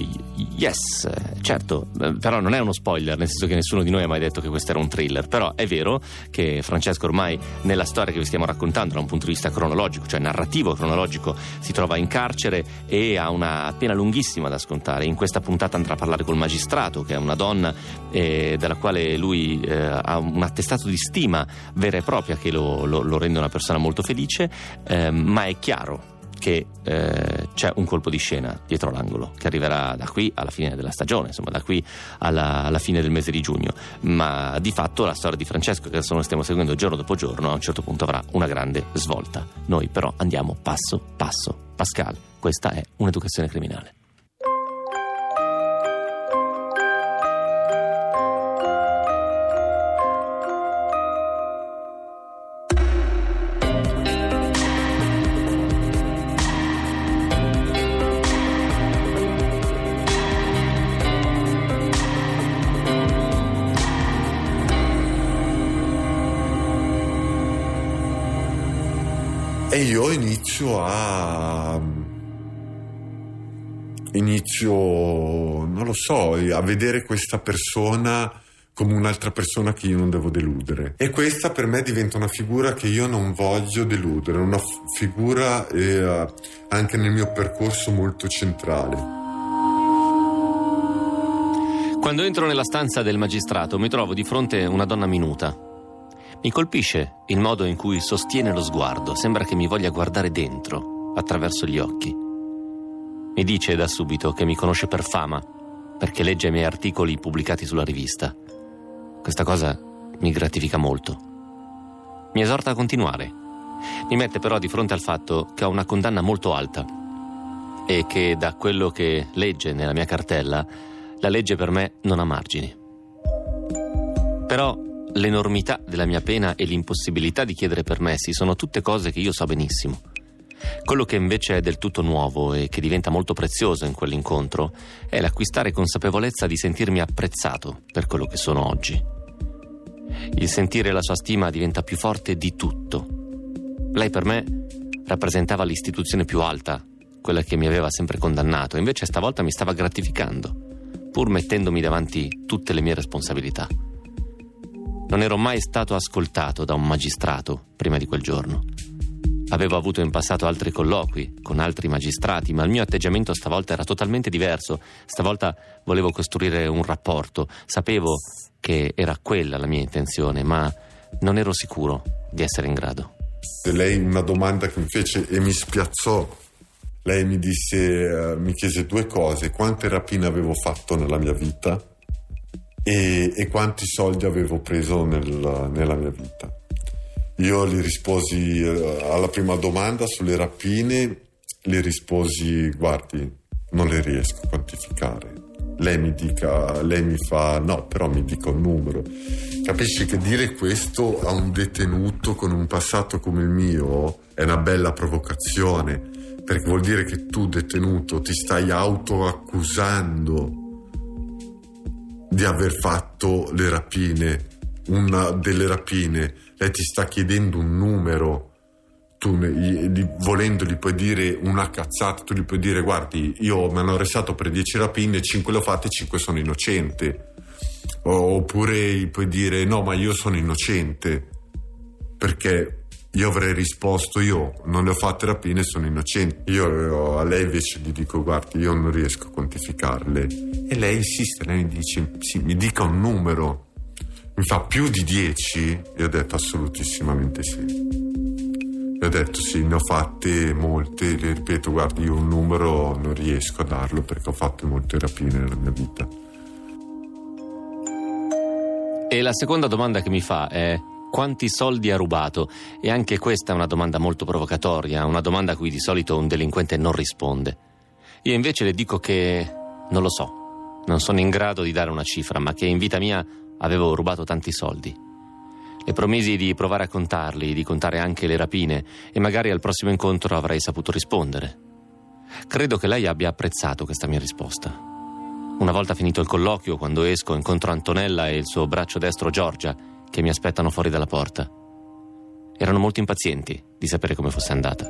Yes, certo, eh, però non è uno spoiler, nel senso che nessuno di noi ha mai detto che questo era un thriller. Però è vero che Francesco ormai nella storia che vi stiamo raccontando da un punto di vista cronologico, cioè narrativo cronologico, si trova in carcere e ha una pena lunghissima da scontare. In questa puntata andrà a parlare col magistrato, che è una donna eh, della quale lui eh, ha un attestato di stima vera e propria che lo, lo- lo rende una persona molto felice, ehm, ma è chiaro che eh, c'è un colpo di scena dietro l'angolo che arriverà da qui alla fine della stagione, insomma da qui alla, alla fine del mese di giugno, ma di fatto la storia di Francesco che adesso noi stiamo seguendo giorno dopo giorno a un certo punto avrà una grande svolta. Noi però andiamo passo passo. Pascal, questa è un'educazione criminale. Io inizio a. Inizio, non lo so, a vedere questa persona come un'altra persona che io non devo deludere. E questa per me diventa una figura che io non voglio deludere, una f- figura eh, anche nel mio percorso molto centrale. Quando entro nella stanza del magistrato mi trovo di fronte una donna minuta. Mi colpisce il modo in cui sostiene lo sguardo, sembra che mi voglia guardare dentro, attraverso gli occhi. Mi dice da subito che mi conosce per fama, perché legge i miei articoli pubblicati sulla rivista. Questa cosa mi gratifica molto. Mi esorta a continuare. Mi mette però di fronte al fatto che ho una condanna molto alta e che da quello che legge nella mia cartella, la legge per me non ha margini. Però l'enormità della mia pena e l'impossibilità di chiedere permessi sono tutte cose che io so benissimo. Quello che invece è del tutto nuovo e che diventa molto prezioso in quell'incontro è l'acquistare consapevolezza di sentirmi apprezzato per quello che sono oggi. Il sentire la sua stima diventa più forte di tutto. Lei per me rappresentava l'istituzione più alta, quella che mi aveva sempre condannato, invece stavolta mi stava gratificando, pur mettendomi davanti tutte le mie responsabilità. Non ero mai stato ascoltato da un magistrato prima di quel giorno. Avevo avuto in passato altri colloqui con altri magistrati, ma il mio atteggiamento stavolta era totalmente diverso. Stavolta volevo costruire un rapporto. Sapevo che era quella la mia intenzione, ma non ero sicuro di essere in grado. Lei una domanda che mi fece e mi spiazzò. Lei mi disse, eh, mi chiese due cose: quante rapine avevo fatto nella mia vita e, e quanti soldi avevo preso nel- nella mia vita. Io gli risposi eh, alla prima domanda sulle rapine, le risposi: guardi, non le riesco a quantificare. Lei mi dica, lei mi fa, no, però mi dica un numero. Capisci che dire questo a un detenuto con un passato come il mio è una bella provocazione, perché vuol dire che tu, detenuto, ti stai autoaccusando di aver fatto le rapine, una delle rapine. Lei ti sta chiedendo un numero. Tu, gli- gli- volendo, gli puoi dire una cazzata. Tu gli puoi dire: Guardi, io mi hanno arrestato per 10 rapine, 5 le ho fatte, 5 sono innocente. Oppure puoi dire: No, ma io sono innocente. Perché io avrei risposto: Io non le ho fatte rapine, sono innocente. Io a lei invece gli dico: Guardi, io non riesco a quantificarle. E lei insiste, lei mi dice: Sì, mi dica un numero. Mi fa più di 10? E ho detto assolutissimamente sì. E ho detto sì, ne ho fatte molte, le ripeto, guardi, io un numero non riesco a darlo perché ho fatto molte rapine nella mia vita. E la seconda domanda che mi fa è quanti soldi ha rubato? E anche questa è una domanda molto provocatoria, una domanda a cui di solito un delinquente non risponde. Io invece le dico che non lo so. Non sono in grado di dare una cifra, ma che in vita mia avevo rubato tanti soldi. Le promisi di provare a contarli, di contare anche le rapine e magari al prossimo incontro avrei saputo rispondere. Credo che lei abbia apprezzato questa mia risposta. Una volta finito il colloquio, quando esco, incontro Antonella e il suo braccio destro Giorgia, che mi aspettano fuori dalla porta. Erano molto impazienti di sapere come fosse andata.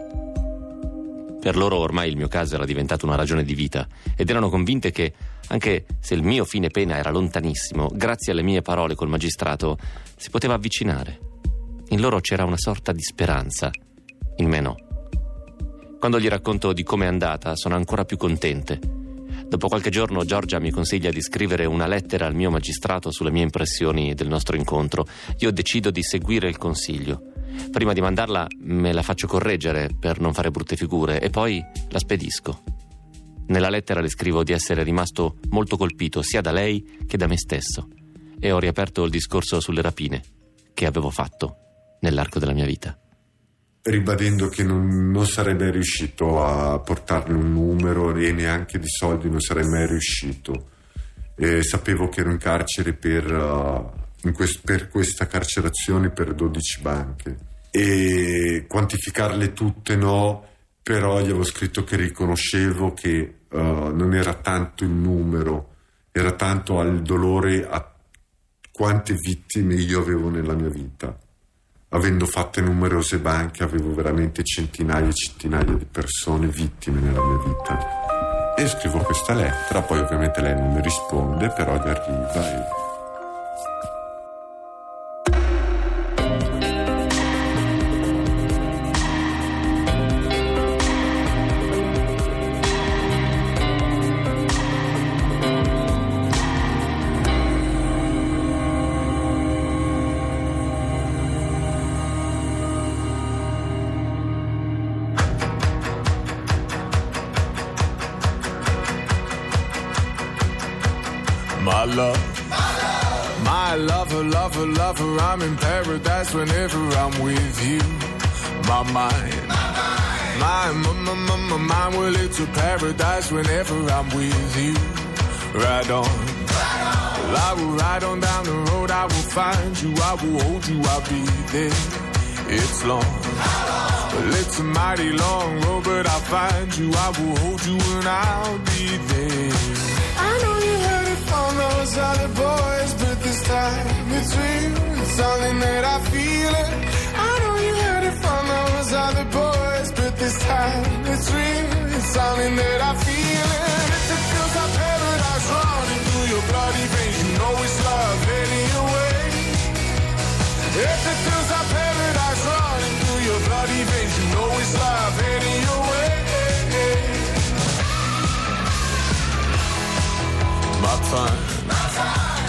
Per loro ormai il mio caso era diventato una ragione di vita ed erano convinte che, anche se il mio fine pena era lontanissimo, grazie alle mie parole col magistrato si poteva avvicinare. In loro c'era una sorta di speranza, in me no. Quando gli racconto di come è andata, sono ancora più contente. Dopo qualche giorno Giorgia mi consiglia di scrivere una lettera al mio magistrato sulle mie impressioni del nostro incontro. Io decido di seguire il consiglio. Prima di mandarla me la faccio correggere per non fare brutte figure e poi la spedisco. Nella lettera le scrivo di essere rimasto molto colpito sia da lei che da me stesso e ho riaperto il discorso sulle rapine che avevo fatto nell'arco della mia vita. Ribadendo che non, non sarebbe riuscito a portarne un numero e neanche di soldi non sarei mai riuscito. E sapevo che ero in carcere per, uh, in quest- per questa carcerazione per 12 banche e quantificarle tutte no, però gli avevo scritto che riconoscevo che uh, non era tanto il numero, era tanto al dolore a quante vittime io avevo nella mia vita avendo fatte numerose banche, avevo veramente centinaia e centinaia di persone vittime nella mia vita. E scrivo questa lettera, poi ovviamente lei non mi risponde, però gli arriva e... lover, I'm in paradise whenever I'm with you. My mind. My, my, my, my, my mind, will lead to paradise whenever I'm with you. Ride on. Well, I will ride on down the road, I will find you, I will hold you, I'll be there. It's long. Well, it's a mighty long road, but I'll find you, I will hold you, and I'll be there. I know you heard it from those other boys, but time it's real. It's something that I feel it. I know you heard it from those other boys, but this time it's real. It's something that I feel it. If it feels like paradise running through your bloody veins, you know it's love heading your way. If it feels like paradise running through your bloody veins, you know it's love heading your way. My time. My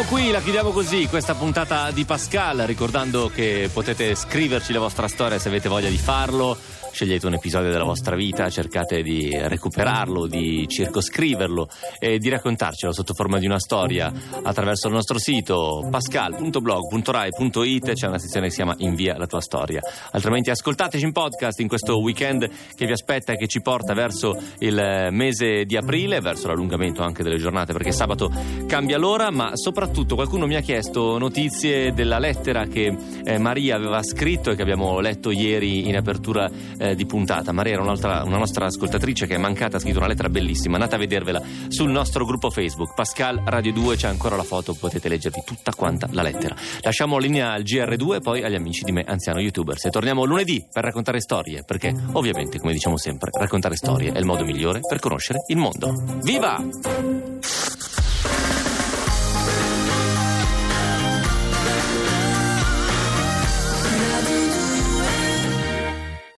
chiudiamo qui, la chiudiamo così, questa puntata di Pascal, ricordando che potete scriverci la vostra storia se avete voglia di farlo. Scegliete un episodio della vostra vita, cercate di recuperarlo, di circoscriverlo e di raccontarcelo sotto forma di una storia attraverso il nostro sito pascal.blog.rai.it c'è una sezione che si chiama Invia la tua storia. Altrimenti ascoltateci in podcast in questo weekend che vi aspetta e che ci porta verso il mese di aprile, verso l'allungamento anche delle giornate perché sabato cambia l'ora, ma soprattutto qualcuno mi ha chiesto notizie della lettera che eh, Maria aveva scritto e che abbiamo letto ieri in apertura eh, di puntata. Maria era una nostra ascoltatrice che è mancata, ha scritto una lettera bellissima, andate a vedervela sul nostro gruppo Facebook, Pascal Radio 2, c'è ancora la foto, potete leggervi tutta quanta la lettera. Lasciamo linea al GR2 e poi agli amici di me, anziano youtubers. E torniamo lunedì per raccontare storie, perché ovviamente, come diciamo sempre, raccontare storie è il modo migliore per conoscere il mondo. Viva!